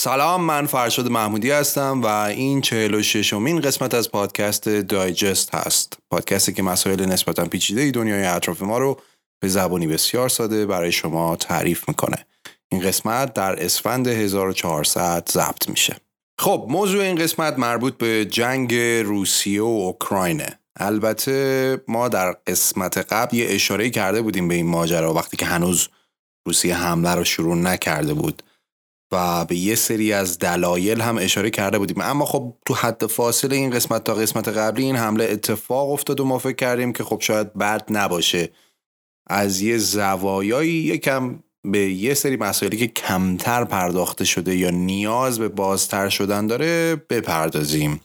سلام من فرشاد محمودی هستم و این 46 امین قسمت از پادکست دایجست هست. پادکستی که مسائل نسبتا پیچیده دنیای اطراف ما رو به زبانی بسیار ساده برای شما تعریف می‌کنه. این قسمت در اسفند 1400 ضبط میشه. خب موضوع این قسمت مربوط به جنگ روسیه و اوکراینه. البته ما در قسمت قبل یه اشاره کرده بودیم به این ماجرا وقتی که هنوز روسیه حمله رو شروع نکرده بود. و به یه سری از دلایل هم اشاره کرده بودیم. اما خب تو حد فاصله این قسمت تا قسمت قبلی این حمله اتفاق افتاد و ما فکر کردیم که خب شاید بد نباشه. از یه زوایایی یکم به یه سری مسائلی که کمتر پرداخته شده یا نیاز به بازتر شدن داره بپردازیم.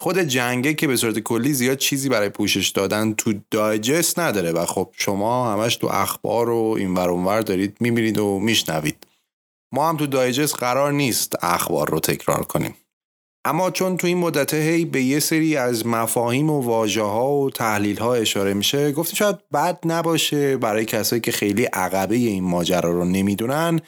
خود جنگه که به صورت کلی زیاد چیزی برای پوشش دادن تو دایجست نداره و خب شما همش تو اخبار و این اونور دارید می‌بینید و میشنوید. ما هم تو دایجست قرار نیست اخبار رو تکرار کنیم. اما چون تو این مدت هی به یه سری از مفاهیم و واژه ها و تحلیل ها اشاره میشه گفتیم شاید بد نباشه برای کسایی که خیلی عقبه این ماجرا رو نمی‌دونن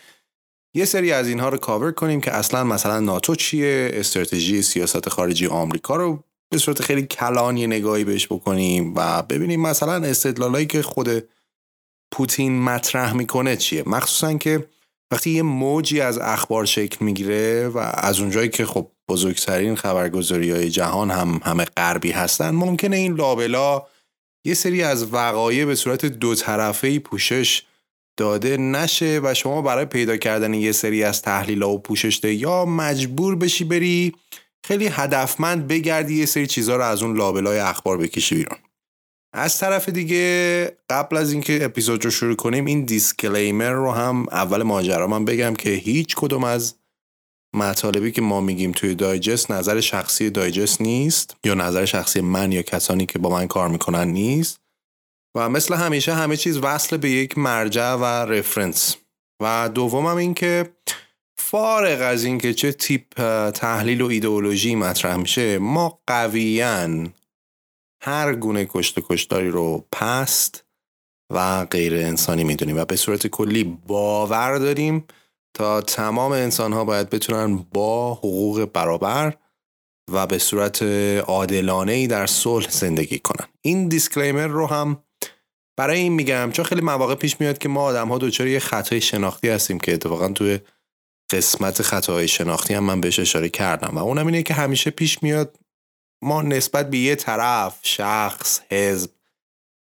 یه سری از اینها رو کاور کنیم که اصلا مثلا ناتو چیه استراتژی سیاست خارجی آمریکا رو به صورت خیلی کلانی نگاهی بهش بکنیم و ببینیم مثلا استدلالایی که خود پوتین مطرح می‌کنه چیه. مخصوصا که وقتی یه موجی از اخبار شکل می‌گیره و از اونجایی که خب بزرگترین خبرگزاری های جهان هم همه غربی هستن ممکنه این لابلا یه سری از وقایع به صورت دو طرفه پوشش داده نشه و شما برای پیدا کردن یه سری از تحلیل و پوشش ده یا مجبور بشی بری خیلی هدفمند بگردی یه سری چیزها رو از اون لابلای اخبار بکشی بیرون. از طرف دیگه قبل از اینکه اپیزود رو شروع کنیم این دیسکلیمر رو هم اول ماجرا من بگم که هیچ کدوم از مطالبی که ما میگیم توی دایجست نظر شخصی دایجست نیست یا نظر شخصی من یا کسانی که با من کار می‌کنن نیست و مثل همیشه همه چیز وصل به یک مرجع و رفرنس و دومم این که فارغ از اینکه چه تیپ تحلیل و ایدئولوژی مطرح میشه ما قویاً هر گونه کشت کشتاری رو پست و غیر انسانی می‌دونیم و به صورت کلی باور داریم تا تمام انسان ها باید بتونن با حقوق برابر و به صورت عادلانه ای در صلح زندگی کنن. این دیسکلیمر رو هم برای این میگم چون خیلی مواقع پیش میاد که ما آدم ها دچار یه خطای شناختی هستیم که اتفاقا توی قسمت خطاهای شناختی هم من بهش اشاره کردم و اونم اینه که همیشه پیش میاد ما نسبت به یه طرف شخص حزب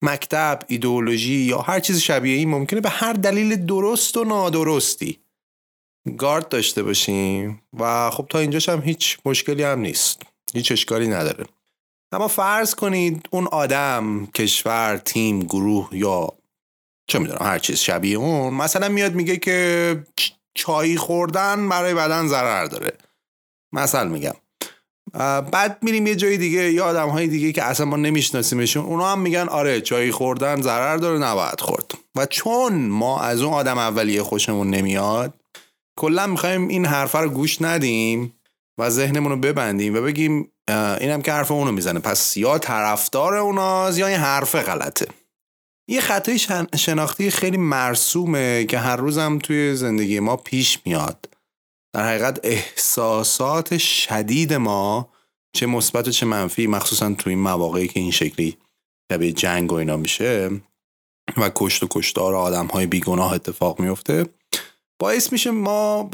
مکتب ایدئولوژی یا هر چیز شبیه این ممکنه به هر دلیل درست و نادرستی گارد داشته باشیم و خب تا اینجاش هم هیچ مشکلی هم نیست. هیچ اشکالی نداره. اما فرض کنید اون آدم کشور تیم گروه یا چه می‌دونم هر چیز شبیه اون مثلا میاد میگه که چای خوردن برای بدن ضرر داره. مثلا میگم. بعد میریم یه جای دیگه یا آدم های دیگه که اصلا ما نمیشناسیمشون اونا هم میگن آره چای خوردن ضرر داره نباید خورد. و چون ما از اون آدم اولیه خوشمون نمیاد کلا می‌خوایم این حرفه رو گوش ندیم و ذهنمون رو ببندیم و بگیم اینم که حرف اونو می‌زنه. پس یا طرفدار اوناست یا این حرف غلطه. یه خطای شناختی خیلی مرسومه که هر روزم توی زندگی ما پیش میاد. در حقیقت احساسات شدید ما چه مثبت و چه منفی مخصوصا تو این مواقعی که این شکلی شبیه جنگ و اینا میشه و کشت و کشتار آدم های بیگناه اتفاق میفته باعث میشه ما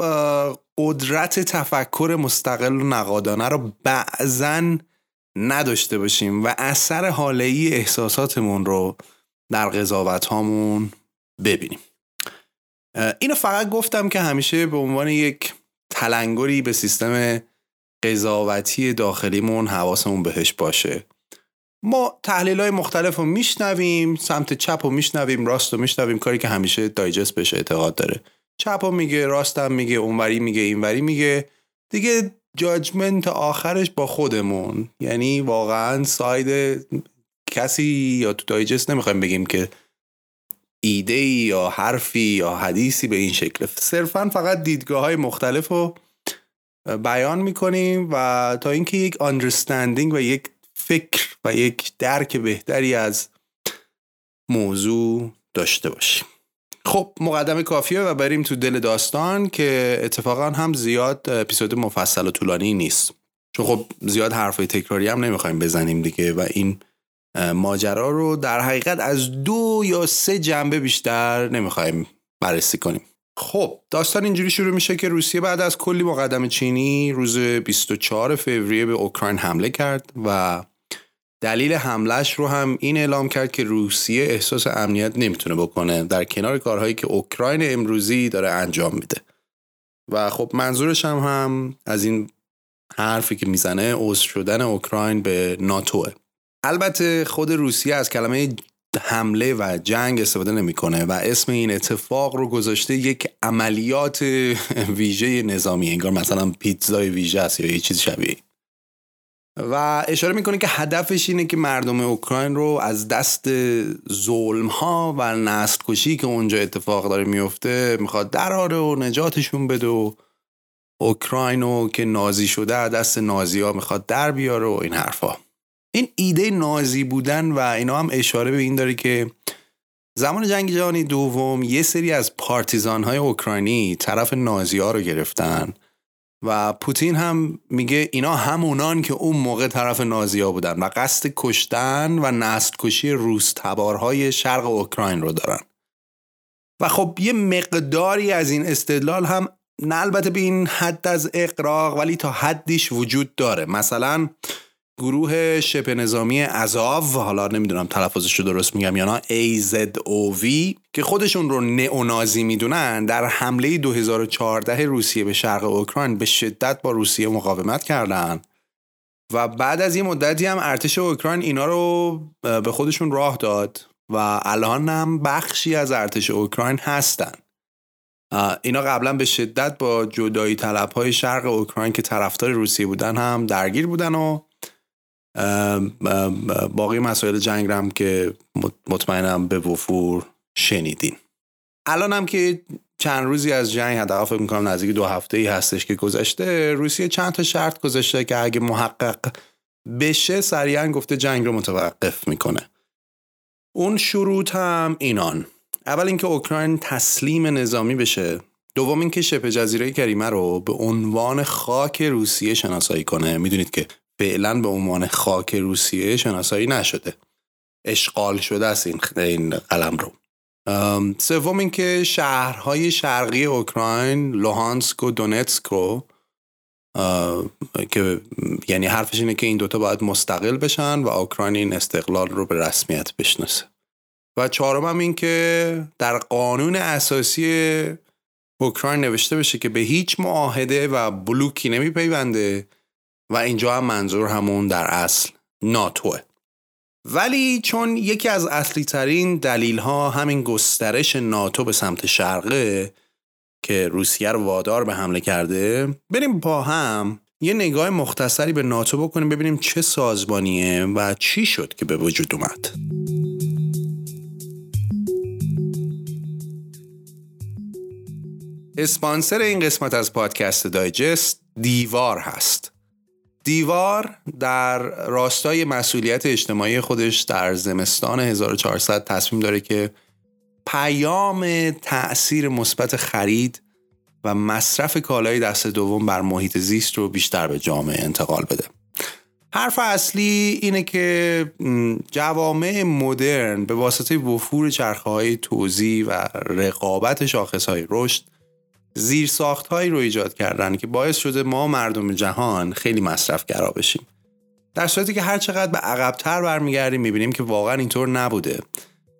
قدرت تفکر مستقل و نقادانه رو بعضا نداشته باشیم و اثر حاله احساساتمون رو در قضاوت هامون ببینیم اینو فقط گفتم که همیشه به عنوان یک تلنگری به سیستم قضاوتی داخلیمون حواسمون بهش باشه. ما تحلیل های مختلف رو میشنویم سمت چپ رو میشنویم راست رو میشنویم کاری که همیشه دایجست بهش اعتقاد داره. چپ رو میگه راستم میگه اونوری میگه اینوری میگه. دیگه جاجمنت آخرش با خودمون. یعنی واقعا ساید کسی یا تو دایجست نمی‌خوایم بگیم که ایده یا حرفی یا حدیثی به این شکل. صرفا فقط دیدگاه های مختلف رو بیان می‌کنیم و تا اینکه یک understanding و یک فکر و یک درک بهتری از موضوع داشته باشیم. خب مقدمه کافیه و بریم تو دل داستان که اتفاقا هم زیاد اپیزود مفصل و طولانی نیست. چون خب زیاد حرفای تکراری هم نمی‌خوایم بزنیم دیگه و این ماجرا رو در حقیقت از دو یا سه جنبه بیشتر نمی‌خوایم بررسی کنیم. خب داستان اینجوری شروع میشه که روسیه بعد از کلی مقدم چینی روز 24 فوریه به اوکراین حمله کرد و دلیل حملش رو هم این اعلام کرد که روسیه احساس امنیت نمی‌تونه بکنه در کنار کارهایی که اوکراین امروزی داره انجام میده. و خب منظورش هم هم از این حرفی که می‌زنه عضو شدن اوکراین به ناتوه البته خود روسیه از کلمه حمله و جنگ استفاده نمی‌کنه و اسم این اتفاق رو گذاشته یک عملیات ویژه نظامی انگار مثلا پیتزای ویژه است یا یه چیز شبیه. و اشاره می‌کنه که هدفش اینه که مردم اوکراین رو از دست ظلم ها و نسل کشی که اونجا اتفاق داره میفته می‌خواد دراره و نجاتشون بده و اوکراین رو که نازی شده دست نازی ها می‌خواد در بیاره و این حرفا. این ایده نازی بودن و اینا هم اشاره به این داره که زمان جنگ جهانی دوم یه سری از پارتیزان های اوکراینی طرف نازی ها رو گرفتن و پوتین هم میگه اینا همونان که اون موقع طرف نازی ها بودن و قصد کشتن و نسل کشی روس تبارهای شرق اوکراین رو دارن. و خب یه مقداری از این استدلال هم نه البته به این حد از اقراق ولی تا حدیش وجود داره. مثلا گروه شبه نظامی ازاو حالا نمی‌دونم تلفظش رو درست میگم یا نه AZOV که خودشون رو نئونازی می‌دونن در حمله 2014 روسیه به شرق اوکراین به شدت با روسیه مقاومت کردن. و بعد از این مدتی هم ارتش اوکراین اینا رو به خودشون راه داد و الان هم بخشی از ارتش اوکراین هستن. اینا قبلا به شدت با جدایی طلب های شرق اوکراین که طرفدار روسیه بودن هم درگیر بودن و باقی مسائل جنگ هم که مطمئنم به وفور شنیدین. الان هم که چند روزی از جنگ حداقل فکر می‌کنم نزدیک دو هفته ای هستش که گذشته روسیه چند تا شرط گذاشته که اگه محقق بشه سریعا گفته جنگ رو متوقف می‌کنه. اون شروط هم اینان. اول اینکه اوکراین تسلیم نظامی بشه. دوم اینکه شبه جزیره کریمه رو به عنوان خاک روسیه شناسایی کنه. می‌دونید که فعلا به عنوان خاک روسیه شناسایی نشده. اشغال شده است این این قلم رو. سوم اینکه شهرهای شرقی اوکراین لوهانسک و دونتسک که یعنی حرفش اینه که این دوتا باید مستقل بشن و اوکراین این استقلال رو به رسمیت بشناسه. و چهارم این که در قانون اساسی اوکراین نوشته بشه که به هیچ معاهده و بلوکی نمیپیونده و اینجا هم منظور همون در اصل ناتوه. ولی چون یکی از اصلی ترین دلیل ها همین گسترش ناتو به سمت شرقه که روسیه رو وادار به حمله کرده بریم با هم یه نگاه مختصری به ناتو بکنیم ببینیم چه سازمانیه و چی شد که به وجود اومد. اسپانسر این قسمت از پادکست دایجست دیوار هست. دیوار در راستای مسئولیت اجتماعی خودش در زمستان 1400 تصمیم داره که پیام تأثیر مثبت خرید و مصرف کالای دست دوم بر محیط زیست رو بیشتر به جامعه انتقال بده. حرف اصلی اینه که جوامع مدرن به واسطه وفور چرخه های توزیع و رقابت شاخص های رشد زیر ساخت رو ایجاد کردن که باعث شده ما مردم جهان خیلی مصرفگرا بشیم. در صورتی که هر چقدر به عقبتر برمیگردیم می‌بینیم که واقعا اینطور نبوده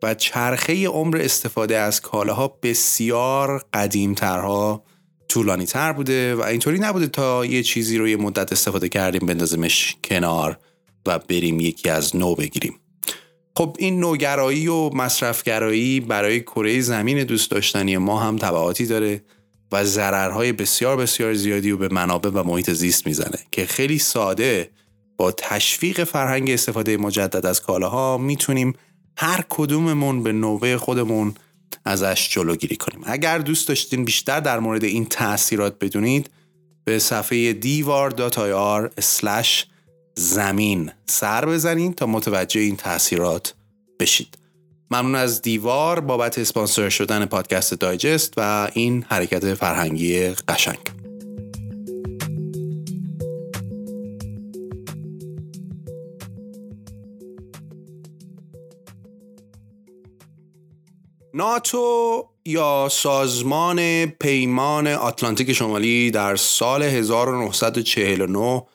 و چرخه عمر استفاده از کالاها بسیار قدیمترها طولانی تر بوده و اینطوری نبوده تا یه چیزی رو یه مدت استفاده کردیم بندازیمش کنار و بریم یکی از نو بگیریم. خب این نوگرایی و مصرفگرایی برای کره زمین دوست داشتنی ما هم تبعاتی داره. و ضررهای بسیار بسیار زیادی رو به منابع و محیط زیست می‌زنه که خیلی ساده با تشویق فرهنگ استفاده مجدد از کالاها می‌تونیم هر کدوممون به نوبه خودمون ازش جلوگیری کنیم. اگر دوست داشتین بیشتر در مورد این تاثیرات بدونید به صفحه دیوار.ir زمین سر بزنید تا متوجه این تاثیرات بشید. ممنون از دیوار بابت اسپانسر شدن پادکست دایجست و این حرکت فرهنگی قشنگ. ناتو یا سازمان پیمان آتلانتیک شمالی در سال 1949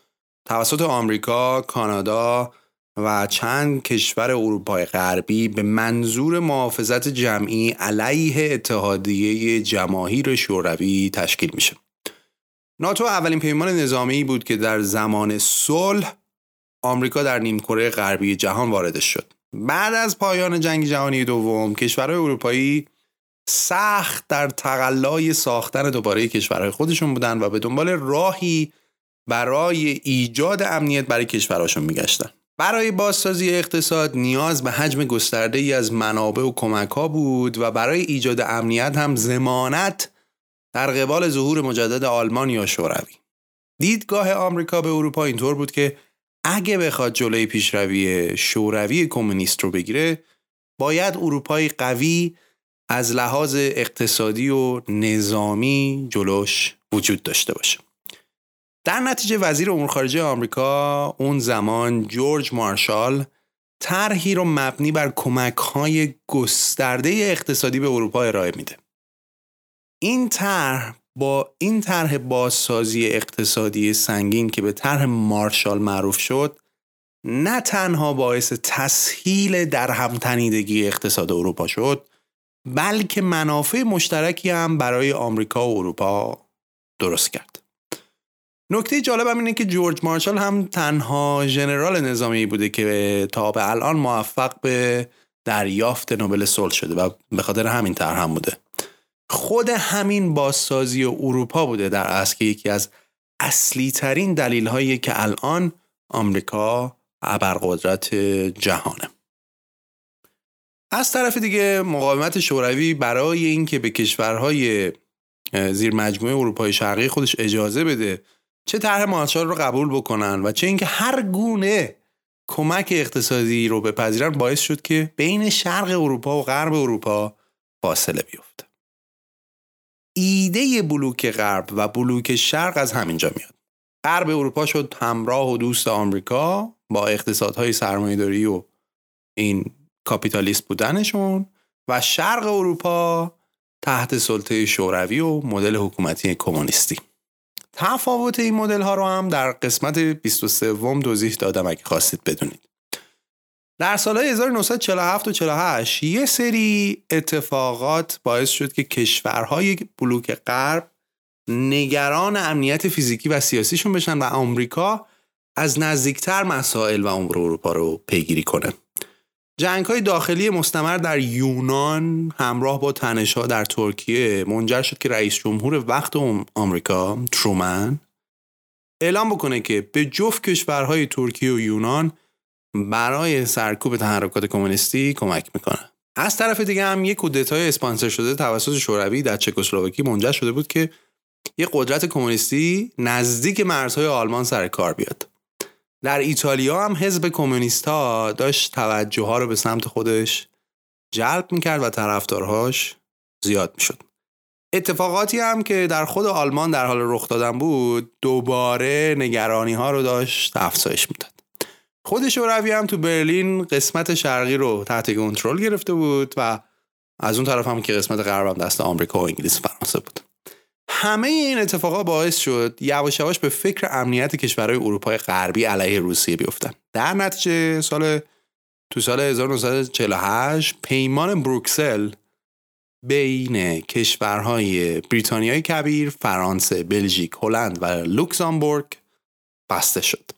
توسط آمریکا، کانادا و چند کشور اروپای غربی به منظور محافظت جمعی علیه اتحادیه جماهیر شوروی تشکیل میشه. ناتو اولین پیمان نظامی بود که در زمان صلح آمریکا در نیمکره غربی جهان وارد شد. بعد از پایان جنگ جهانی دوم کشورهای اروپایی سخت در تقلای ساختن دوباره کشورهای خودشون بودن و به دنبال راهی برای ایجاد امنیت برای کشورهاشون میگشتن برای بازسازی اقتصاد نیاز به حجم گسترده ای از منابع و کمک ها بود و برای ایجاد امنیت هم زمانت در قبال ظهور مجدد آلمان یا شوروی. دیدگاه آمریکا به اروپا اینطور بود که اگه بخواد جلوی پیشروی شوروی کمونیست رو بگیره باید اروپای قوی از لحاظ اقتصادی و نظامی جلوش وجود داشته باشه. در نتیجه وزیر امور خارجه آمریکا اون زمان جورج مارشال طرحی رو مبنی بر کمک های گسترده اقتصادی به اروپا ارائه میده. این طرح با این طرح بازسازی اقتصادی سنگین که به طرح مارشال معروف شد نه تنها باعث تسهیل در همتنیدگی اقتصاد اروپا شد بلکه منافع مشترکی هم برای آمریکا و اروپا درست کرد. نکته جالب هم اینه که جورج مارشال هم تنها ژنرال نظامی بوده که تا به الان موفق به دریافت نوبل صلح شده و به خاطر همین طرح هم بوده. خود همین بازسازی اروپا بوده در اصل که یکی از اصلی ترین دلیل هایی که الان آمریکا ابرقدرت جهانه. از طرف دیگه مقاومت شوروی برای اینکه به کشورهای زیر مجموعه اروپای شرقی خودش اجازه بده چه طرح مارشال رو قبول بکنن و چه اینکه هر گونه کمک اقتصادی رو بپذیرن باعث شد که بین شرق اروپا و غرب اروپا فاصله بیفته. ایده بلوک غرب و بلوک شرق از همینجا میاد. غرب اروپا شد همراه و دوست آمریکا با اقتصادهای سرمایهداری و این کاپیتالیست بودنشون و شرق اروپا تحت سلطه شوروی و مدل حکومتی کمونیستی. تفاوت این مدل ها رو هم در قسمت 23 توضیح دادم اگه خواستید بدونید. در سالهای 1947 و 48 یه سری اتفاقات باعث شد که کشورهای بلوک غرب نگران امنیت فیزیکی و سیاسیشون بشن و آمریکا از نزدیکتر مسائل و امور اروپا رو پیگیری کنه. جنگ های داخلی مستمر در یونان همراه با تنش ها در ترکیه منجر شد که رئیس جمهور وقت آمریکا ترومن اعلام بکنه که به جفت کشورهای ترکیه و یونان برای سرکوب تحرکات کمونیستی کمک می‌کنه. از طرف دیگه هم یک کودتای اسپانسر شده توسط شوروی در چکسلواکی منجر شده بود که یک قدرت کمونیستی نزدیک مرزهای آلمان سر کار بیاد. در ایتالیا هم حزب کمونیستا داشت توجه ها رو به سمت خودش جلب می‌کرد و طرفدارهاش زیاد می‌شد. اتفاقاتی هم که در خود آلمان در حال رخ دادن بود دوباره نگرانی ها رو داشت افزایش می‌داد. خود شوروی هم تو برلین قسمت شرقی رو تحت کنترل گرفته بود و از اون طرف هم که قسمت غرب هم دست آمریکا و انگلیس فرانسه بود. همه این اتفاقات باعث شد یواش یواش به فکر امنیت کشورهای اروپای غربی علیه روسیه بیفتن در نتیجه سال تو سال 1948 پیمان بروکسل بین کشورهای بریتانیای کبیر، فرانسه، بلژیک، هلند و لوکزامبورگ بسته شد.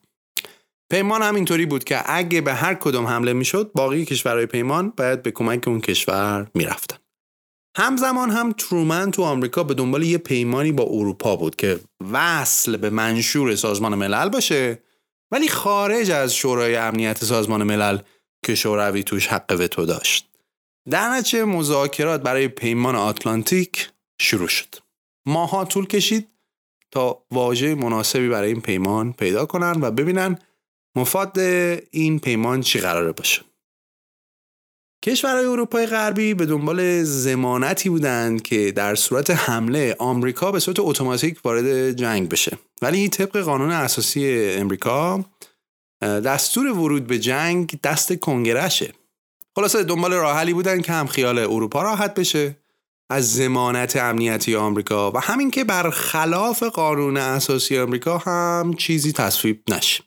پیمان هم اینطوری بود که اگه به هر کدوم حمله می‌شد باقی کشورهای پیمان باید به کمک اون کشور می‌رفتن. همزمان هم ترومن تو آمریکا به دنبال یه پیمانی با اروپا بود که وصل به منشور سازمان ملل باشه ولی خارج از شورای امنیت سازمان ملل که شوروی توش حق وتو داشت. در نتیجه مذاکرات برای پیمان آتلانتیک شروع شد. ماها طول کشید تا واژه مناسبی برای این پیمان پیدا کنن و ببینن مفاد این پیمان چی قراره باشه. کشورهای اروپای غربی به دنبال زمانتی بودند که در صورت حمله آمریکا به صورت اتوماتیک وارد جنگ بشه. ولی طبق قانون اساسی امریکا دستور ورود به جنگ دست کنگرشه خلاصه دنبال راه حلی بودن که هم خیال اروپا راحت بشه از زمانت امنیتی آمریکا و همین که برخلاف قانون اساسی آمریکا هم چیزی تصویب نشه.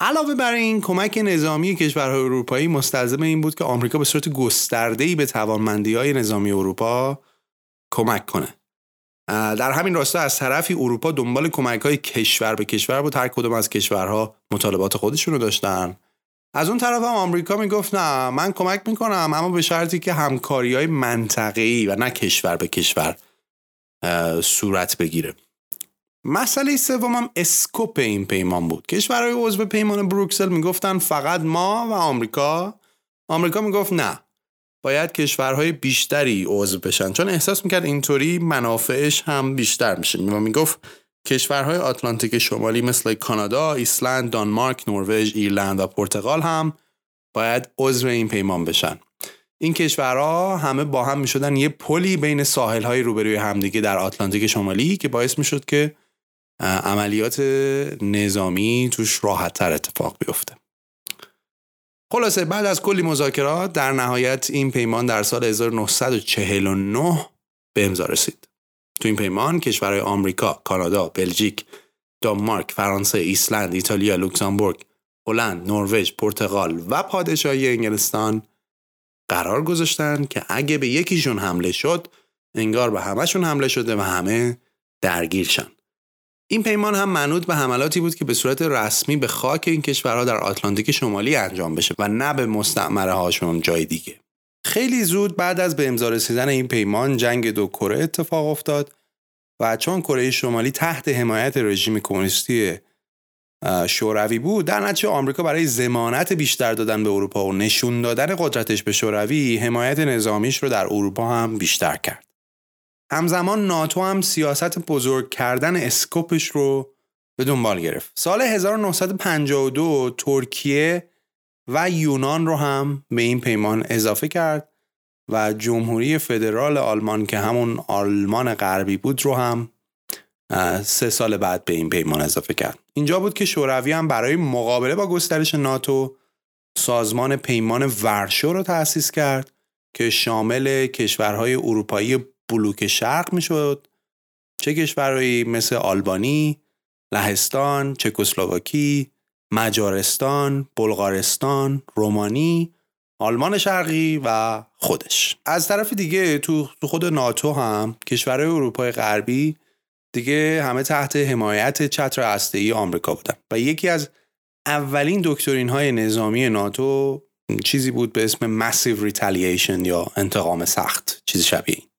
علاوه بر این کمک نظامی کشورهای اروپایی مستلزم این بود که آمریکا به صورت گسترده‌ای به توانمندی های نظامی اروپا کمک کنه. در همین راستا از طرفی اروپا دنبال کمک های کشور به کشور بود. هر کدوم از کشورها مطالبات خودشون رو داشتن. از اون طرف هم آمریکا می‌گفت نه من کمک می‌کنم اما به شرطی که همکاری های منطقه‌ای و نه کشور به کشور صورت بگیره. مسئله سومم scope این پیمان بود. کشورهای عضو پیمان بروکسل می‌گفتن فقط ما و آمریکا. آمریکا می‌گفت نه. باید کشورهای بیشتری عضو بشن. چون احساس می‌کرد اینطوری منافعش هم بیشتر میشه. و می‌گفت کشورهای آتلانتیک شمالی مثل کانادا، ایسلند، دانمارک، نروژ، ایرلند و پرتغال هم باید عضو این پیمان بشن. این کشورها همه با هم می‌شدن یه پلی بین ساحل های روبروی همدیگه در آتلانتیک شمالی که باعث می‌شد که عملیات نظامی توش راحت تر اتفاق بیفته. خلاصه بعد از کلی مذاکرات در نهایت این پیمان در سال 1949 به امضا رسید. تو این پیمان کشورهای آمریکا، کانادا، بلژیک، دانمارک، فرانسه، ایسلند، ایتالیا، لوکزامبورگ، هلند، نروژ، پرتغال و پادشاهی انگلستان قرار گذاشتن که اگه به یکیشون حمله شد انگار به همهشون حمله شده و همه درگیر شن. این پیمان هم منوط به حملاتی بود که به صورت رسمی به خاک این کشورها در آتلانتیک شمالی انجام بشه و نه به مستعمره هاشون جای دیگه. خیلی زود بعد از به امضا رسیدن این پیمان جنگ دو کره اتفاق افتاد و چون کره شمالی تحت حمایت رژیم کمونیستی شوروی بود در نتیجه آمریکا برای زمانت بیشتر دادن به اروپا و نشون دادن قدرتش به شوروی حمایت نظامیش رو در اروپا هم بیشتر کرد همزمان ناتو هم سیاست بزرگ کردن اسکوپش رو به دنبال گرفت. سال 1952 ترکیه و یونان رو هم به این پیمان اضافه کرد و جمهوری فدرال آلمان که همون آلمان غربی بود رو هم سه سال بعد به این پیمان اضافه کرد. اینجا بود که شوروی هم برای مقابله با گسترش ناتو سازمان پیمان ورشو رو تأسیس کرد که شامل کشورهای اروپایی بلوک شرق می‌شد. چه کشورهایی مثل آلبانی، لهستان، چکسلواکی، مجارستان، بلغارستان، رومانی، آلمان شرقی و خودش. از طرف دیگه تو خود ناتو هم کشورهای اروپای غربی دیگه همه تحت حمایت چتر هسته‌ای آمریکا بودن. و یکی از اولین دکترین های نظامی ناتو چیزی بود به اسم Massive Retaliation یا انتقام سخت چیزی شبیه این.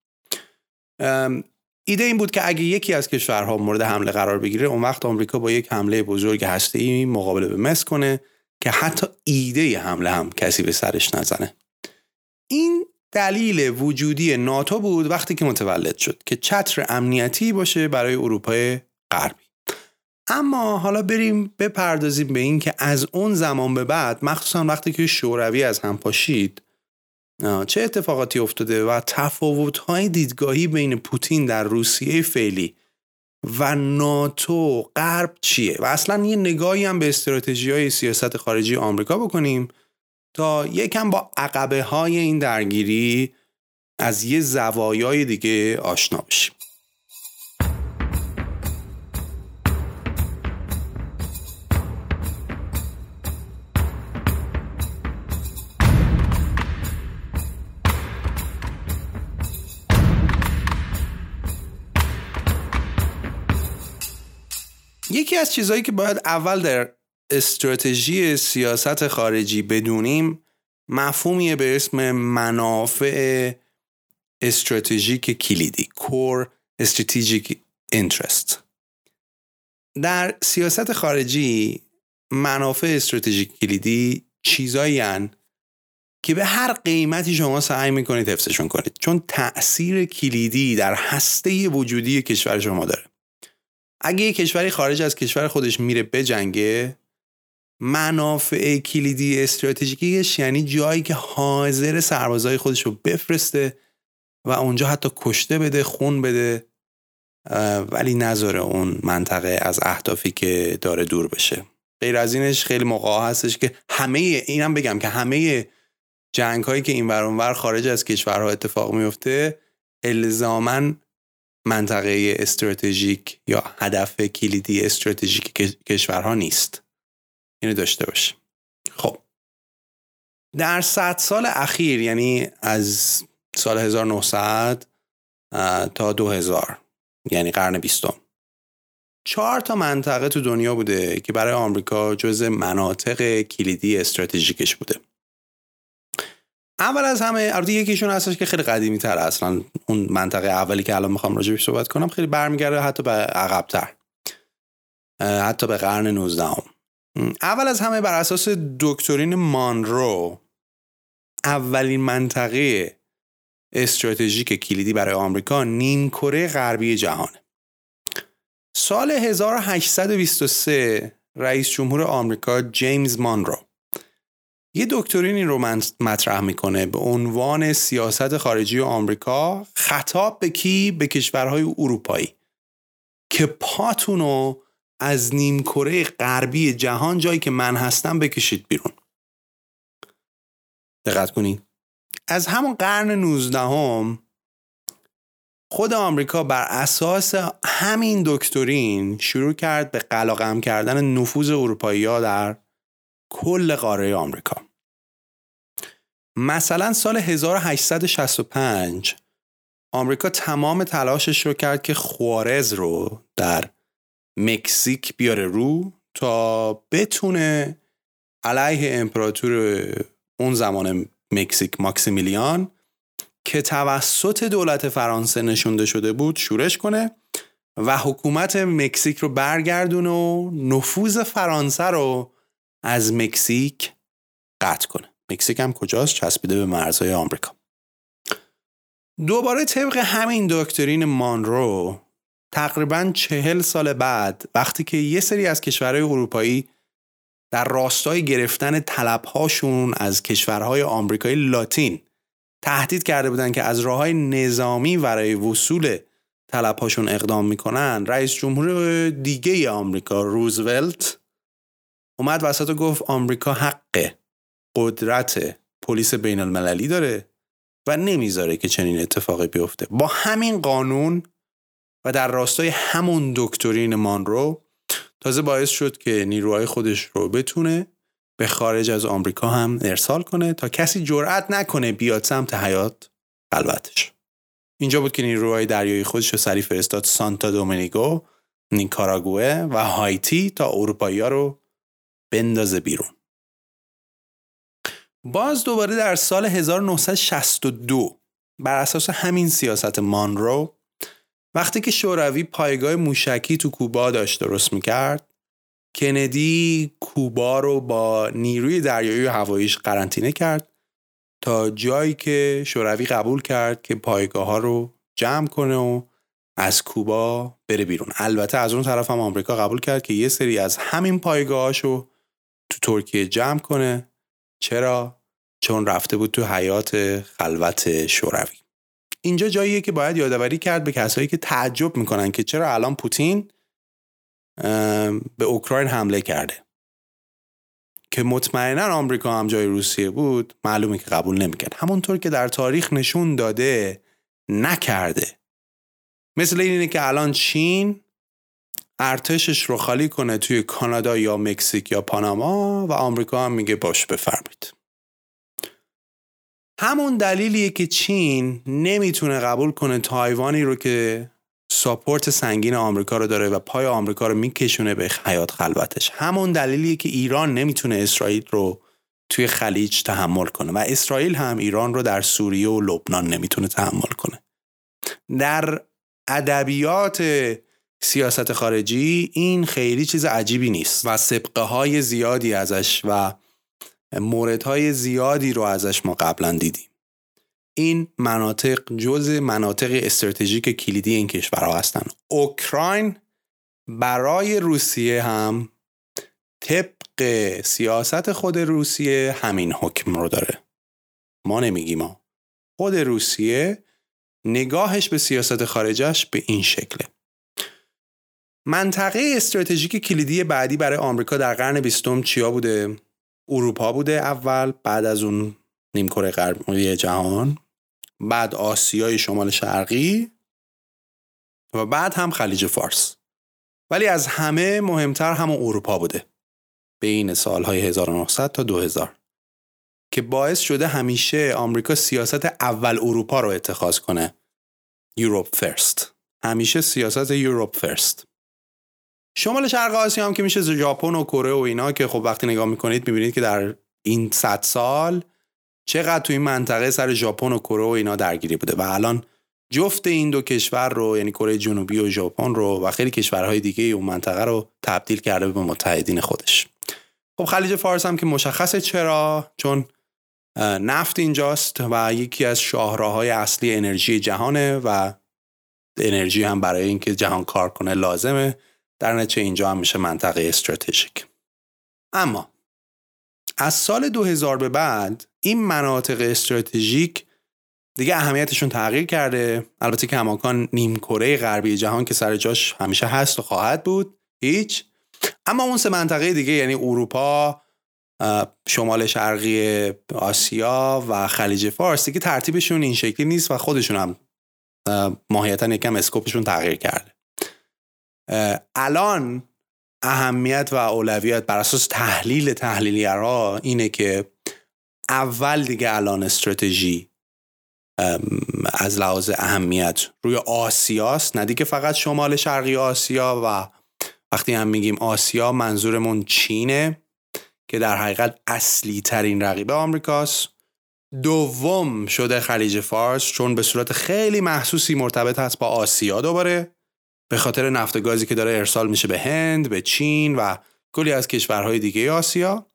ایده این بود که اگه یکی از کشورها مورد حمله قرار بگیره اون وقت آمریکا با یک حمله بزرگ هسته‌ای مقابله به مصر کنه که حتی ایده حمله هم کسی به سرش نزنه. این دلیل وجودی ناتو بود وقتی که متولد شد که چتر امنیتی باشه برای اروپای غربی. اما حالا بریم بپردازیم به این که از اون زمان به بعد مخصوصا وقتی که شوروی از هم پاشید چه اتفاقاتی افتاده و تفاوت‌های دیدگاهی بین پوتین در روسیه فعلی و ناتو غرب چیه؟ و اصلا یه نگاهی هم به استراتژی های سیاست خارجی آمریکا بکنیم تا یکم با عقبه های این درگیری از یه زوایای دیگه آشنا بشیم. یکی از چیزهایی که باید اول در استراتژی سیاست خارجی بدونیم مفهومیه به اسم منافع استراتژیک کلیدی Core Strategic Interest. در سیاست خارجی منافع استراتژیک کلیدی چیزایی که به هر قیمتی شما سعی می‌کنید حفظشون کنید. چون تأثیر کلیدی در هسته وجودی کشور شما داره. اگه یه کشوری خارج از کشور خودش میره به جنگه منافع کلیدی استراتژیکیش یعنی جایی که حاضر سربازای خودش رو بفرسته و اونجا حتی کشته بده خون بده ولی نذاره اون منطقه از اهدافی که داره دور بشه. غیر از اینش خیلی موقع هستش که همه اینم بگم که همه جنگ هایی که این ور خارج از کشورها اتفاق میفته الزاما منطقه استراتژیک یا هدف کلیدی استراتژیک کشورها نیست. اینو داشته باشه خب. در صد سال اخیر یعنی از سال 1900 تا 2000 یعنی قرن بیستم. چهار تا منطقه تو دنیا بوده که برای آمریکا جز مناطق کلیدی استراتژیکش بوده. اول از همه البته یکیشون هستش که خیلی قدیمی تر اصلا اون منطقه اولی که الان می‌خوام راجبش صحبت کنم خیلی برمیگرده حتی به عقبتر. حتی به قرن 19 هم. اول از همه بر اساس دکترین مانرو اولین منطقه استراتژیک کلیدی برای آمریکا نیم کره غربی جهانه. سال 1823 رئیس جمهور آمریکا جیمز مانرو یه دکترینی رو مطرح می‌کنه به عنوان سیاست خارجی آمریکا خطاب به کی؟ به کشورهای اروپایی که پاتونو از نیمکره غربی جهان جایی که من هستم بکشید بیرون. دقت کنید از همون قرن 19 هم خود آمریکا بر اساس همین دکترین شروع کرد به قلاقم کردن نفوذ اروپایی ها در کل قاره آمریکا. مثلا سال 1865 آمریکا تمام تلاشش رو کرد که خوارز رو در مکزیک بیاره رو تا بتونه علیه امپراتور اون زمان مکزیک ماکسیمیلیان که توسط دولت فرانسه نشونده شده بود شورش کنه و حکومت مکزیک رو برگردونه و نفوذ فرانسه رو از مکزیک قطع کنه. مکزیک هم کجاست؟ چسبیده به مرزهای آمریکا. دوباره طبق همین دکترین مانرو تقریبا چهل سال بعد وقتی که یه سری از کشورهای اروپایی در راستای گرفتن طلبهاشون از کشورهای آمریکایی لاتین تهدید کرده بودن که از راه های نظامی برای وصول طلبهاشون اقدام می‌کنن رئیس جمهور دیگه آمریکا روزولت اومد وسط و گفت آمریکا حق قدرت پلیس بین المللی داره و نمی‌ذاره که چنین اتفاقی بیفته. با همین قانون و در راستای همون دکترین مانرو تازه باعث شد که نیروهای خودش رو بتونه به خارج از آمریکا هم ارسال کنه تا کسی جرأت نکنه بیاد سمت حیات خلوتش. اینجا بود که نیروهای دریایی خودش رو سری فرستاد سانتا دومینیگو نیکاراگوه و هایتی تا اروپایی رو بندازه بیرون. باز دوباره در سال 1962 بر اساس همین سیاست مانرو وقتی که شوروی پایگاه موشکی تو کوبا داشت درست می‌کرد کندی کوبا رو با نیروی دریایی و هواییش قرنطینه کرد تا جایی که شوروی قبول کرد که پایگاه ها رو جمع کنه و از کوبا بره بیرون. البته از اون طرف هم آمریکا قبول کرد که یه سری از همین پایگاهاشو تو ترکیه جمع کنه. چرا؟ چون رفته بود تو حیات خلوت شوروی. اینجا جاییه که باید یادآوری کرد به کسایی که تعجب می‌کنن که چرا الان پوتین به اوکراین حمله کرده. که مطمئنا آمریکا هم جای روسیه بود معلومه که قبول نمی‌کرد. همونطور که در تاریخ نشون داده نکرده. مثل اینه که الان چین ارتشش رو خالی کنه توی کانادا یا مکزیک یا پاناما و آمریکا هم میگه باش بفرمید همون دلیلیه که چین نمی‌تونه قبول کنه تایوانی رو که ساپورت سنگین آمریکا رو داره و پای آمریکا رو میکشونه به حیات خلوتش. همون دلیلیه که ایران نمی‌تونه اسرائیل رو توی خلیج تحمل کنه و اسرائیل هم ایران رو در سوریه و لبنان نمی‌تونه تحمل کنه. در ادبیات سیاست خارجی این خیلی چیز عجیبی نیست و سبقه های زیادی ازش و موردهای زیادی رو ازش ما قبلا دیدیم. این مناطق جز مناطق استراتژیک کلیدی این کشورها هستند اوکراین برای روسیه هم طبق سیاست خود روسیه همین حکم رو داره. ما نمیگیم خود روسیه نگاهش به سیاست خارجش به این شکله. منطقه استراتژیک کلیدی بعدی برای آمریکا در قرن بیستم چیا بوده؟ اروپا بوده اول بعد از اون نیمکره غربی جهان بعد آسیای شمال شرقی و بعد هم خلیج فارس. ولی از همه مهمتر همون اروپا بوده بین سالهای 1900 تا 2000 که باعث شده همیشه آمریکا سیاست اول اروپا رو اتخاذ کنه. یوروپ فرست همیشه سیاست یوروپ فرست شمال شرق آسیا هم که میشه ژاپن و کره و اینا که خب وقتی نگاه می‌کنید می‌بینید که در این صد سال چقدر تو این منطقه سر ژاپن و کره و اینا درگیری بوده. و الان جفت این دو کشور رو یعنی کره جنوبی و ژاپن رو و خیلی کشورهای دیگه اون منطقه رو تبدیل کرده به متحدین خودش. خب خلیج فارس هم که مشخصه چرا؟ چون نفت اینجاست و یکی از شاهراهای اصلی انرژی جهانه و انرژی هم برای اینکه جهان کار کنه لازمه. در نتیجه اینجا هم میشه منطقه استراتژیک. اما از سال 2000 به بعد این مناطق استراتژیک دیگه اهمیتشون تغییر کرده. البته که هماکان نیم کره غربی جهان که سر جاش همیشه هست و خواهد بود. هیچ. اما اون سه منطقه دیگه یعنی اروپا شمال شرقی آسیا و خلیج فارس دیگه ترتیبشون این شکلی نیست و خودشون هم ماهیتا یکم اسکوپشون تغییر کرده. الان اهمیت و اولویت بر اساس تحلیل تحلیلیرها اینه که اول دیگه الان استراتژی از لحاظ اهمیت روی آسیاست نه دیگه فقط شمال شرقی آسیا و وقتی هم میگیم آسیا منظورمون چینه که در حقیقت اصلی ترین رقیب آمریکاست. دوم شده خلیج فارس چون به صورت خیلی محسوسی مرتبط هست با آسیا دوباره. به خاطر نفت و گازی که داره ارسال میشه به هند، به چین و کلی از کشورهای دیگه آسیا.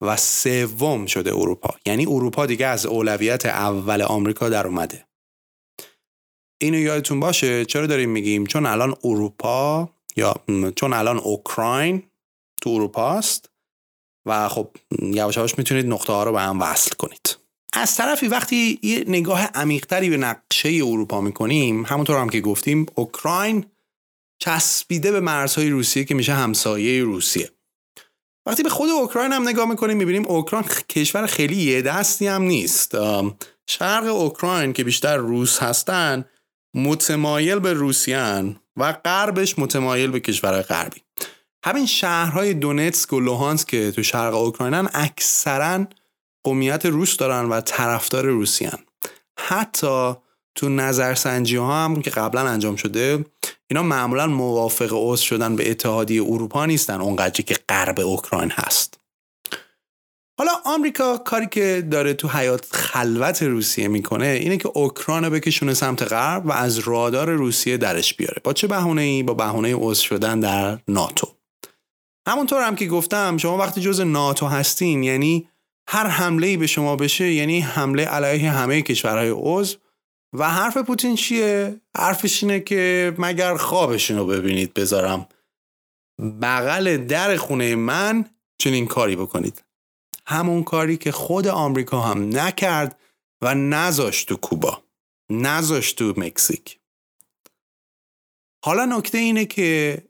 و سوم شده اروپا. یعنی اروپا دیگه از اولویت اول آمریکا در اومده. اینو یادتون باشه؟ چرا داریم میگیم؟ چون الان اروپا یا چون الان اوکراین تو اروپا است و خب یواش یواش می‌تونید نقطه ها رو به هم وصل کنید. از طرفی وقتی یه نگاه عمیقتری به نقشه اروپا می‌کنیم همونطور هم که گفتیم اوکراین چسبیده به مرزهای روسیه که میشه همسایه روسیه. وقتی به خود اوکراین هم نگاه می‌کنیم می‌بینیم اوکراین کشور خیلی یه دستی هم نیست. شرق اوکراین که بیشتر روس هستن متمایل به روسیان و غربش متمایل به کشورهای غربی. همین شهرهای دونتسک و لوهانسک که تو شرق اوکراینن اکثرا قومیت روس دارن و طرفدار روسیان حتی تو نظرسنجی ها هم که قبلا انجام شده اینا معمولا موافق عضو شدن به اتحادیه اروپا نیستن اونقدری که غرب اوکراین هست. حالا آمریکا کاری که داره تو حیات خلوت روسیه می‌کنه اینه که اوکراین رو بکشونه سمت غرب و از رادار روسیه درش بیاره. با چه بهونه ای با بهونه عضو شدن در ناتو. همونطور هم که گفتم شما وقتی جز ناتو هستین یعنی هر حمله ای به شما بشه یعنی حمله علیه همه کشورهای عضو. و حرف پوتین چیه؟ حرفش اینه که مگر خوابشون رو ببینید بذارم بغل در خونه من چنین کاری بکنید. همون کاری که خود آمریکا هم نکرد و نذاشت تو کوبا نذاشت تو مکزیک. حالا نکته اینه که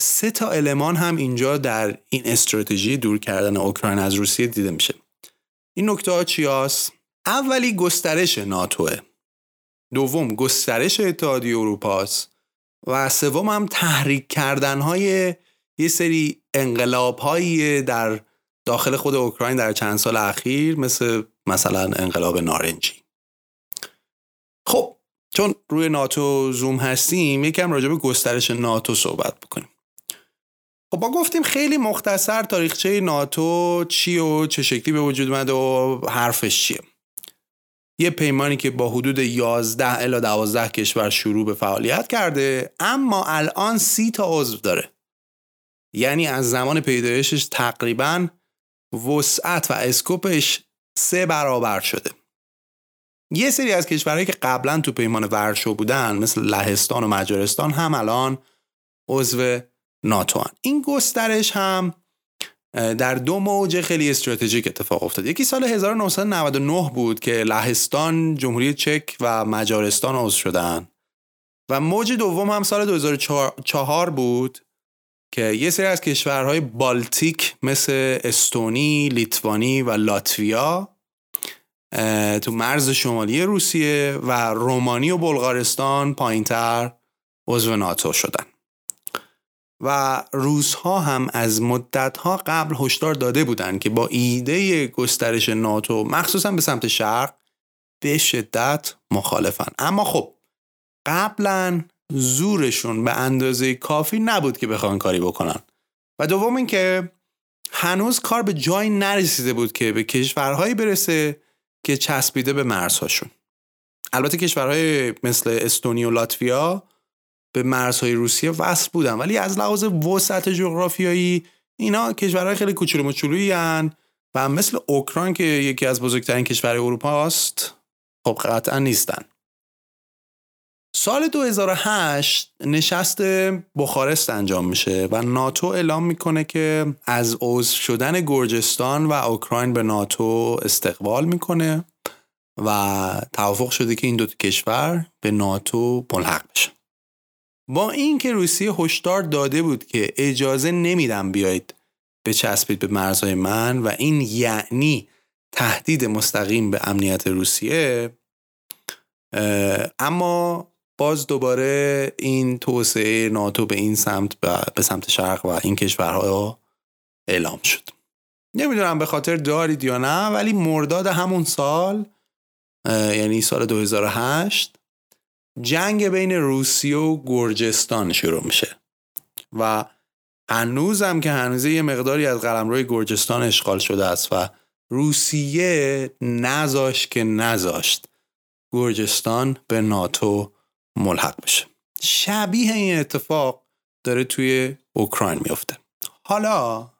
سه تا المان هم اینجا در این استراتژی دور کردن اوکراین از روسیه دیده میشه. این نکته ها چی هست؟ اولی گسترش ناتوه. دوم گسترش اتحادیه اروپاست. و سوم هم تحریک کردن های یه سری انقلاب هایی در داخل خود اوکراین در چند سال اخیر مثل مثلا انقلاب نارنجی. خب چون روی ناتو زوم هستیم یکم راجع به گسترش ناتو صحبت بکنیم. خب با گفتیم خیلی مختصر تاریخچه ناتو چی و چه شکلی به وجود اومده و حرفش چیه. یه پیمانی که با حدود 11 الا 12 کشور شروع به فعالیت کرده اما الان سی تا عضو داره. یعنی از زمان پیدایشش تقریبا وسعت و اسکوپش سه برابر شده. یه سری از کشورهایی که قبلا تو پیمان ورشو بودن مثل لهستان و مجارستان هم الان عضو ناتو این گسترش هم در دو موج خیلی استراتژیک اتفاق افتاد. یکی سال 1999 بود که لهستان، جمهوری چک و مجارستان عضو شدن. و موج دوم هم سال 2004 بود که یه سری از کشورهای بالتیک مثل استونی، لیتوانی و لاتویا تو مرز شمالی روسیه و رومانی و بلغارستان پایینتر عضو ناتو شدن. و روزها هم از مدتها قبل هشدار داده بودند که با ایده گسترش ناتو مخصوصا به سمت شرق به شدت مخالفن اما خب قبلا زورشون به اندازه کافی نبود که بخوان کاری بکنن. و دوم اینکه هنوز کار به جایی نرسیده بود که به کشورهایی برسه که چسبیده به مرزهاشون. البته کشورهای مثل استونی و لاتویا به مرزهای روسیه وصل بودن. ولی از لحاظ وسعت جغرافیایی اینا کشورهای خیلی کوچولو مچولویی و مثل اوکراین که یکی از بزرگترین کشورهای اروپا است خب قطعا نیستن. سال 2008 نشست بخارست انجام میشه و ناتو اعلام می‌کنه که از عضو شدن گرجستان و اوکراین به ناتو استقبال می‌کنه و توافق شده که این دو کشور به ناتو ملحق بشن. با اینکه روسیه هشدار داده بود که اجازه نمیدم بیاید چسبید به مرزهای من و این یعنی تهدید مستقیم به امنیت روسیه اما باز دوباره این توسعه ناتو به این سمت به سمت شرق و این کشورها اعلام شد. نمی‌دونم به خاطر دارید یا نه ولی مرداد همون سال یعنی سال 2008 جنگ بین روسیه و گرجستان شروع میشه. و هنوزم که هنوز یه مقداری از قلمروی گرجستان اشغال شده است و روسیه نزاشت که نزاشت گرجستان به ناتو ملحق بشه. شبیه این اتفاق داره توی اوکراین میفته. حالا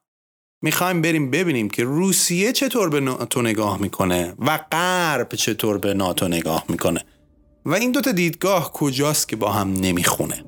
می‌خوایم بریم ببینیم که روسیه چطور به ناتو نگاه می‌کنه و غرب چطور به ناتو نگاه می‌کنه. و این دوتا دیدگاه کجاست که با هم نمی‌خونه؟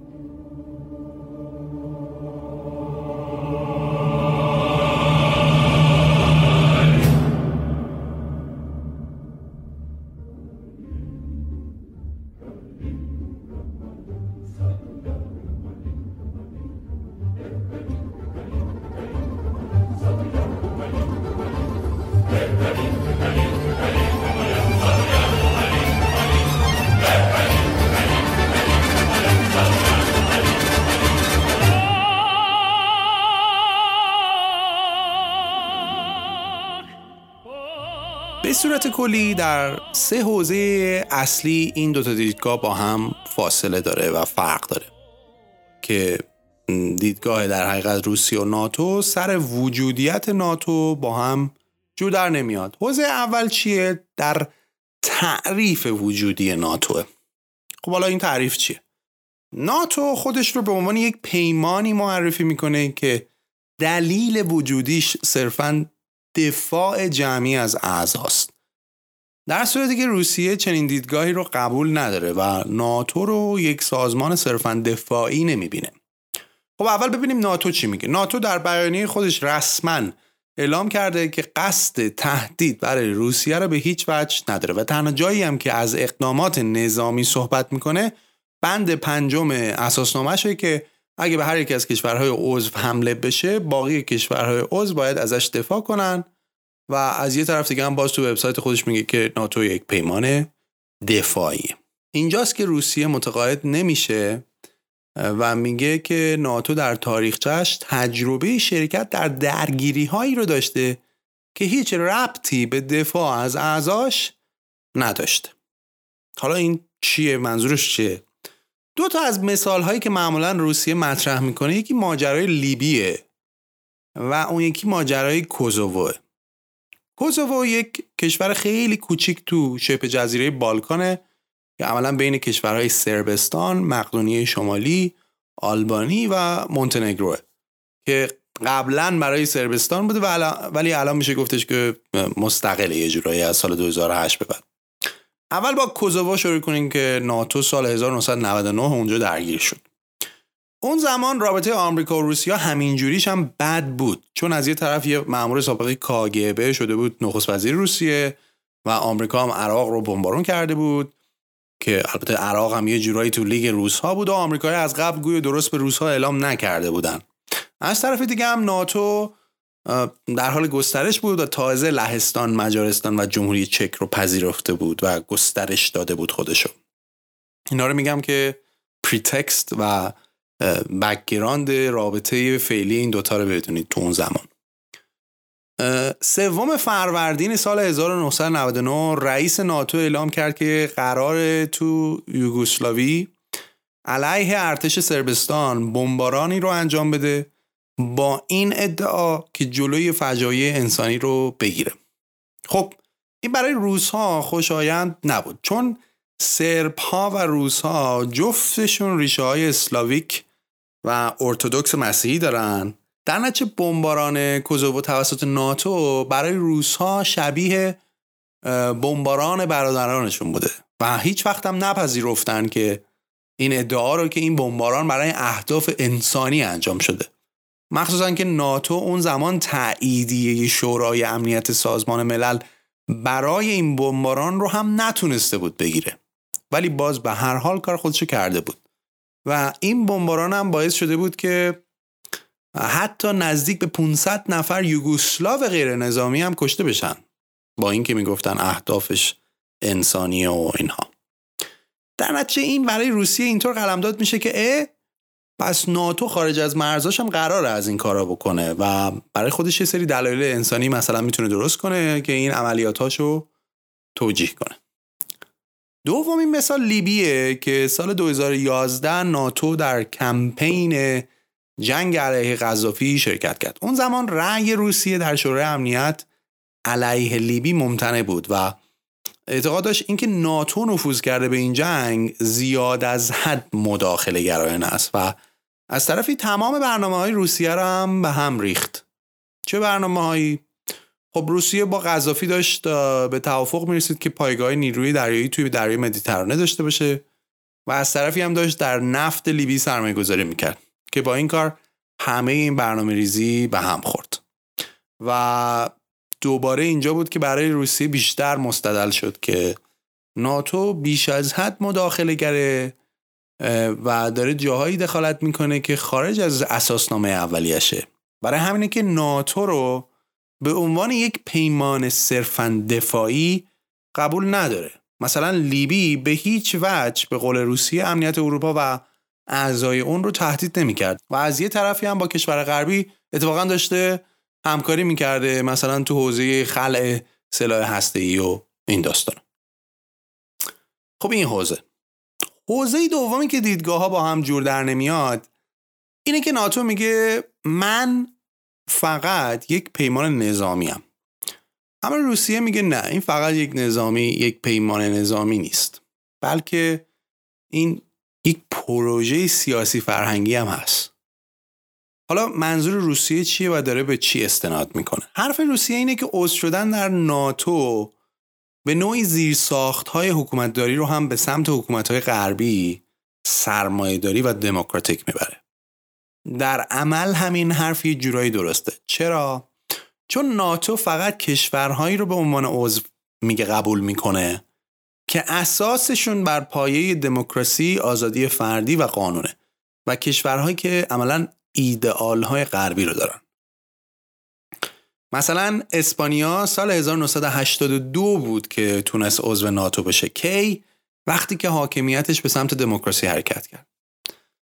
صورت کلی در سه حوزه اصلی این دوتا دیدگاه با هم فاصله داره و فرق داره که دیدگاه در حقیقت روسیه و ناتو سر وجودیت ناتو با هم جو در نمیاد. حوزه اول چیه؟ در تعریف وجودی ناتو خب حالا این تعریف چیه؟ ناتو خودش رو به عنوان یک پیمانی معرفی می‌کنه که دلیل وجودیش صرفا دفاع جمعی از اعضاست. در صورتی که روسیه چنین دیدگاهی رو قبول نداره و ناتو رو یک سازمان صرفا دفاعی نمی‌بینه. خب اول ببینیم ناتو چی میگه. ناتو در بیانیه خودش رسما اعلام کرده که قصد تهدید برای روسیه رو به هیچ وجه نداره و تنها جایی هم که از اقدامات نظامی صحبت می‌کنه بند پنجم اساسنامهشه که اگه به هر یک از کشورهای عضو حمله بشه باقی کشورهای عضو باید ازش دفاع کنن و از یه طرف دیگه هم باز تو وبسایت خودش میگه که ناتو یک پیمان دفاعی اینجاست که روسیه متقاعد نمیشه و میگه که ناتو در تاریخچش تجربه شرکت در درگیری هایی رو داشته که هیچ ربطی به دفاع از اعضاش نداشته. حالا این چیه؟ منظورش چیه؟ دو تا از مثال هایی که معمولا روسیه مطرح می‌کنه یکی ماجرای لیبیه و اون یکی ماجرای کوزووه. کوزوو یک کشور خیلی کوچیک تو شبه جزیره بالکانه که عملا بین کشورهای سربستان، مقدونیه شمالی، آلبانی و مونتنگروه که قبلا برای سربستان بوده ولی الان میشه گفتش که مستقله یه جورایی از سال 2008 به بعد. اول با کوزوو شروع کنیم که ناتو سال 1999 اونجا درگیر شد. اون زمان رابطه آمریکا و روسیه همینجوریش هم بد بود. چون از یه طرف یه مأمور سابق کاگبه شده بود نخست وزیر روسیه و آمریکا هم عراق رو بمبارون کرده بود که البته عراق هم یه جورایی تو لیگ روس ها بود و آمریکایی از قبل گوی درست به روس ها اعلام نکرده بودن. از طرف دیگه هم ناتو در حال گسترش بود و تازه لهستان، مجارستان و جمهوری چک رو پذیرفته بود و گسترش داده بود خودشو. اینا رو میگم که pretext و background رابطه فعلی این دوتا رو بدونید تو اون زمان. سوم فروردین سال 1999 رئیس ناتو اعلام کرد که قراره تو یوگوسلاوی علیه ارتش سربستان بمبارانی رو انجام بده با این ادعا که جلوی فجایع انسانی رو بگیره. خب این برای روس ها خوشایند نبود چون سرب ها و روس ها جفتشون ریشه های اسلاویک و ارتودکس مسیحی دارن. در نتیجه بمباران کوزوو توسط ناتو برای روس ها شبیه بمباران برادرانشون بوده. و هیچ وقت هم نپذیرفتن که این ادعا رو که این بمباران برای اهداف انسانی انجام شده. مخصوصا که ناتو اون زمان تاییدیه شورای امنیت سازمان ملل برای این بمباران رو هم نتونسته بود بگیره. ولی باز به هر حال کار خودشو کرده بود. و این بمباران هم باعث شده بود که حتی نزدیک به 500 نفر یوگوسلاو غیر نظامی هم کشته بشن. با اینکه می‌گفتن اهدافش انسانیه و اینها. در نتیجه این برای روسیه اینطور قلمداد میشه که اه پس ناتو خارج از مرزاش هم قراره از این کارا بکنه و برای خودش یه سری دلایل انسانی مثلا می‌تونه درست کنه که این عملیاتاشو توجیه کنه. دومین مثال لیبیه که سال 2011 ناتو در کمپین جنگ علیه قذافی شرکت کرد اون زمان رأی روسیه در شورای امنیت علیه لیبی ممتنع بود و اعتقاد داشت اینکه ناتو نفوذ کرده به این جنگ زیاد از حد مداخله گرایانه است و از طرفی تمام برنامه های روسیه را هم به هم ریخت چه برنامه هایی؟ خب روسیه با قذافی داشت به توافق می‌رسید که پایگاه نیروی دریایی توی دریای مدیترانه داشته باشه و از طرفی هم داشت در نفت لیبی سرمایه گذاری می‌کرد که با این کار همه این برنامه ریزی به هم خورد. و دوباره اینجا بود که برای روسیه بیشتر مستدل شد که ناتو بیش از حد مداخله گره و داره جاهایی دخالت می‌کنه که خارج از اساسنامه اولیشه. برای همینه که ناتو رو به عنوان یک پیمان صرفا دفاعی قبول نداره. مثلا لیبی به هیچ وجه به قول روسیه امنیت اروپا و اعضای اون رو تهدید نمی‌کرد و از یه طرفی هم با کشور غربی اتفاقا داشته همکاری می‌کرده مثلا تو حوزه خلع سلاح هسته‌ای و این داستان. خب این حوزه. حوزه دومی که دیدگاه ها با هم جور در نمیاد اینه که ناتو میگه من فقط یک پیمان نظامی هم. اما روسیه میگه نه این فقط یک نظامی یک پیمان نظامی نیست. بلکه این یک پروژه سیاسی فرهنگی هم هست. حالا منظور روسیه چیه و داره به چی استناد می‌کنه؟ حرف روسیه اینه که عضو شدن در ناتو به نوعی زیر ساخت های حکومتداری رو هم به سمت حکومت های غربی سرمایهداری و دموکراتیک می‌بره. در عمل همین حرف یه جورایی درسته. چرا؟ چون ناتو فقط کشورهایی رو به عنوان عضو میگه قبول می‌کنه که اساسشون بر پایه دموکراسی، آزادی فردی و قانونه و کشورهایی که عملا ایدئال های غربی رو دارن. مثلا اسپانیا سال 1982 بود که تونست عضو ناتو بشه. کی؟ وقتی که حاکمیتش به سمت دموکراسی حرکت کرد.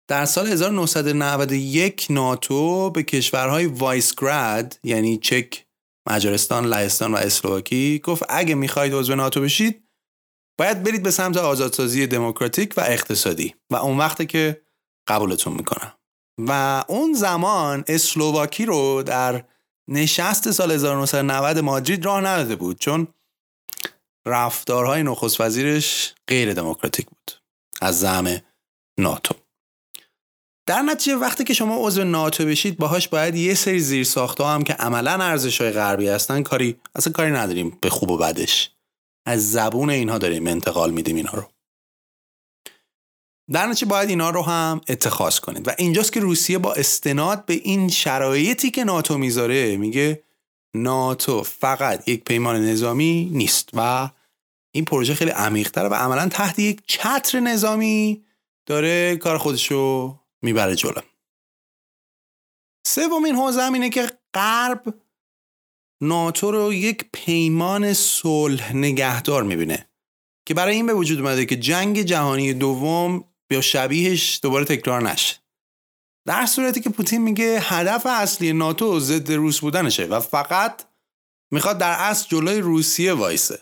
در سال 1991 ناتو به کشورهای وایسگراد یعنی چک، مجارستان، لهستان و اسلواکی گفت اگه می‌خواهید عضو ناتو بشید باید برید به سمت آزادسازی دموکراتیک و اقتصادی و اون وقتی که قبولتون می‌کنم. و اون زمان اسلواکی رو در نشست سال 1990 مادرید راه نداده بود چون رفتارهای نخست وزیرش غیر دموکراتیک بود از زعم ناتو. در نتیجه وقتی که شما عضو ناتو بشید باهاش باید یه سری زیر ها هم که عملا ارزش های غربی هستن کاری اصلا کاری نداریم به خوب و بدش. از زبون اینها داریم انتقال میدیم اینها رو. در نتیجه باید اینا رو هم اتخاذ کنید. و اینجاست که روسیه با استناد به این شرایطی که ناتو می‌ذاره میگه ناتو فقط یک پیمان نظامی نیست و این پروژه خیلی عمیق‌تره و عملا تحت یک چتر نظامی داره کار خودشو می‌بره جلو. سومین حوزه هم اینه که غرب ناتو رو یک پیمان صلح نگهدار می‌بینه که برای این به وجود اومده که جنگ جهانی دوم یا شبیهش دوباره تکرار نشه. در صورتی که پوتین میگه هدف اصلی ناتو ضد روس بودنشه و فقط می‌خواد در اصل جلوی روسیه وایسه.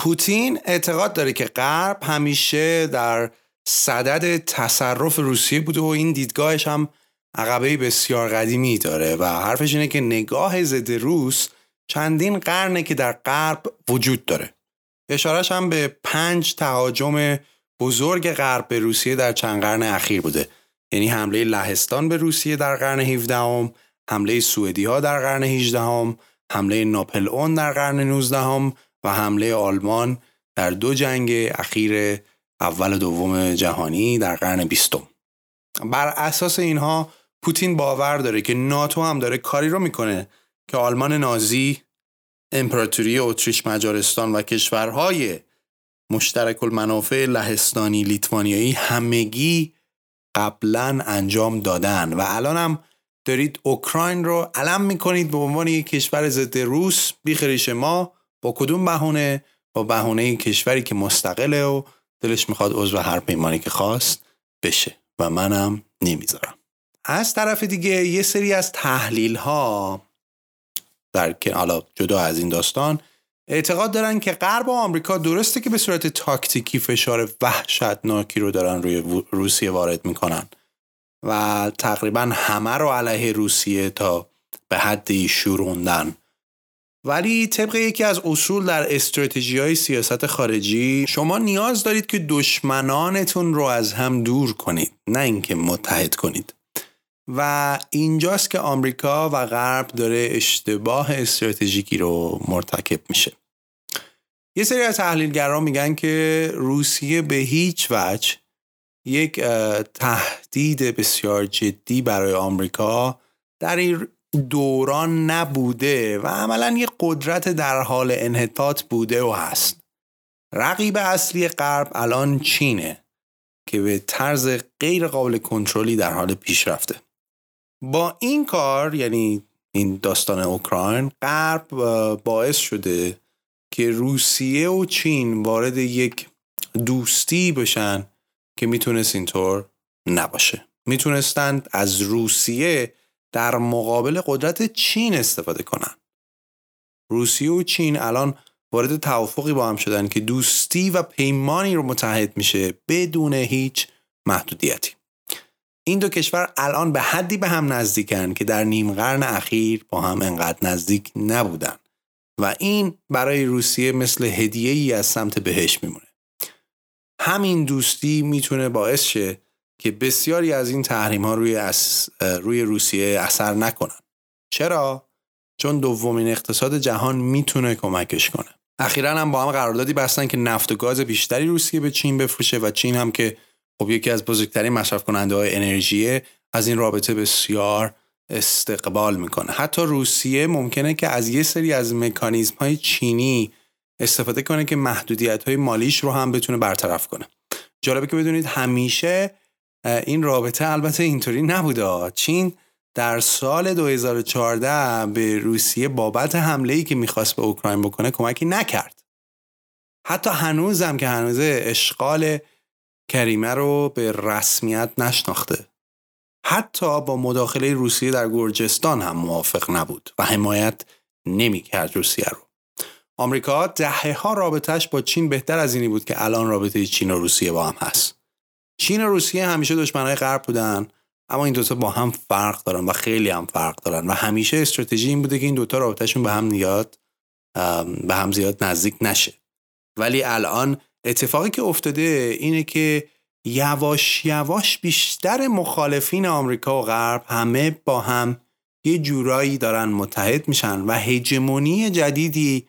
پوتین اعتقاد داره که غرب همیشه در صدد تصرف روسیه بوده و این دیدگاهش هم عقبه بسیار قدیمی داره و حرفش اینه که نگاه ضد روس چندین قرنه که در غرب وجود داره. اشارش هم به پنج تهاجم بزرگ غرب به روسیه در چند قرن اخیر بوده. یعنی حمله لهستان به روسیه در قرن 17 هم، حمله سوئدی ها در قرن 18 هم، حمله ناپل اون در قرن 19 هم و حمله آلمان در دو جنگ اخیر اول و دوم جهانی در قرن بیستم. بر اساس اینها پوتین باور داره که ناتو هم داره کاری رو می‌کنه که آلمان نازی امپراتوری اتریش مجارستان و کشورهای مشترک المنافع لهستانی لیتوانیایی همگی قبلا انجام دادن و الان هم دارید اوکراین رو علم می‌کنید به عنوان یک کشور ضد روس بیخریش ما با کدوم بهونه؟ با بهونه کشوری که مستقله و دلش می‌خواد عضو هر پیمانی که خواست بشه و منم نمی‌ذارم. از طرف دیگه یه سری از تحلیل ها در که حالا جدا از این داستان اعتقاد دارن که غرب و آمریکا درسته که به صورت تاکتیکی فشار وحشتناکی رو دارن روی روسیه وارد می‌کنن و تقریبا همه رو علیه روسیه تا به حدی شوروندن. ولی طبق یکی از اصول در استراتژی های سیاست خارجی شما نیاز دارید که دشمنانتون رو از هم دور کنید نه اینکه متحد کنید. و اینجاست که آمریکا و غرب داره اشتباه استراتژیکی رو مرتکب میشه. یه سری از تحلیلگران میگن که روسیه به هیچ وجه یک تهدید بسیار جدی برای آمریکا در دوران نبوده و عملا یک قدرت در حال انحطاط بوده و هست. رقیب اصلی غرب الان چینه که به طرز غیر قابل کنترلی در حال پیشرفته با این کار یعنی این داستان اوکراین غرب باعث شده که روسیه و چین وارد یک دوستی بشن که می‌تونست اینطور نباشه. می‌تونستند از روسیه در مقابل قدرت چین استفاده کنن. روسیه و چین الان وارد توافقی با هم شدن که دوستی و پیمانی رو متحد میشه بدون هیچ محدودیتی. این دو کشور الان به حدی به هم نزدیکن که در نیم قرن اخیر با هم انقدر نزدیک نبودن. و این برای روسیه مثل هدیه ای از سمت بهش میمونه. همین دوستی می‌تونه باعث شه که بسیاری از این تحریم ها روی, روی روسیه اثر نکنن. چرا؟ چون دومین اقتصاد جهان می‌تونه کمکش کنه. اخیرا هم با هم قراردادی بستن که نفت و گاز بیشتری روسیه به چین بفروشه و چین هم که خب یکی از بزرگترین مصرف کننده های انرژی از این رابطه بسیار استقبال می‌کنه. حتی روسیه ممکنه که از یه سری از مکانیزم های چینی استفاده کنه که محدودیت های مالیش رو هم بتونه برطرف کنه. جالبه که بدونید همیشه این رابطه البته اینطوری نبوده. چین در سال 2014 به روسیه بابت حمله ای که می‌خواست به اوکراین بکنه کمکی نکرد. حتی هنوزم که هنوز اشغال کریمه رو به رسمیت نشناخته. حتی با مداخله روسیه در گرجستان هم موافق نبود و حمایت نمی‌کرد روسیه رو. آمریکا دهه ها رابطهش با چین بهتر از اینی بود که الان رابطه چین و روسیه با هم هست. چین و روسیه همیشه دشمنهای غرب بودن اما این دوتا با هم فرق دارن و خیلی هم فرق دارن و همیشه استراتژی این بوده که این دوتا رابطهشون به هم نیاد به هم زیاد نزدیک نشه. ولی الان اتفاقی که افتاده اینه که یواش یواش بیشتر مخالفین آمریکا و غرب همه با هم یه جورایی دارن متحد میشن و هژمونی جدیدی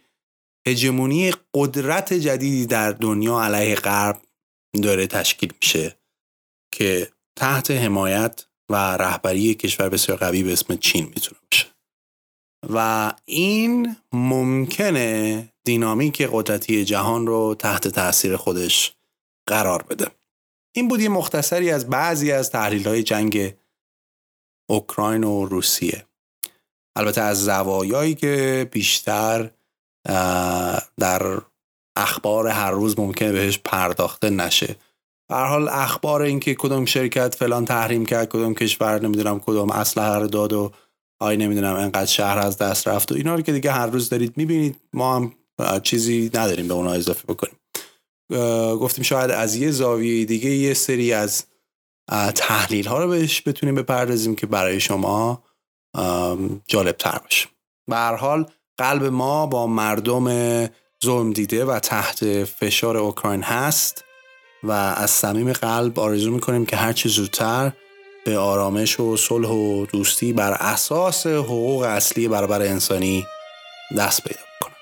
هژمونی قدرت جدیدی در دنیا علیه غرب داره تشکیل میشه. که تحت حمایت و رهبری کشور بسیار قوی به اسم چین می‌تونه باشه. و این ممکنه دینامیک قدرتی جهان رو تحت تاثیر خودش قرار بده. این بود یه مختصری از بعضی از تحلیل های جنگ اوکراین و روسیه. البته از زوایایی که بیشتر در اخبار هر روز ممکنه بهش پرداخته نشه. به حال اخبار اینکه کدوم شرکت فلان تحریم کرد کدوم کشور نمی‌دونم کدوم اسلحه رو داد و آی نمی‌دونم انقدر شهر از دست رفت و اینا رو که دیگه هر روز دارید می‌بینید ما هم چیزی نداریم به اونا اضافه بکنیم. گفتیم شاید از یه زاویه دیگه یه سری از تحلیل ها رو بهش بتونیم بپردازیم که برای شما جالب تر باشه. به هر حال قلب ما با مردم ظلم دیده و تحت فشار اوکراین هست. و از صمیم قلب آرزو می‌کنیم که هرچی زودتر به آرامش و صلح و دوستی بر اساس حقوق اصلی برابر انسانی دست پیدا کنن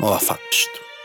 موفق باشید.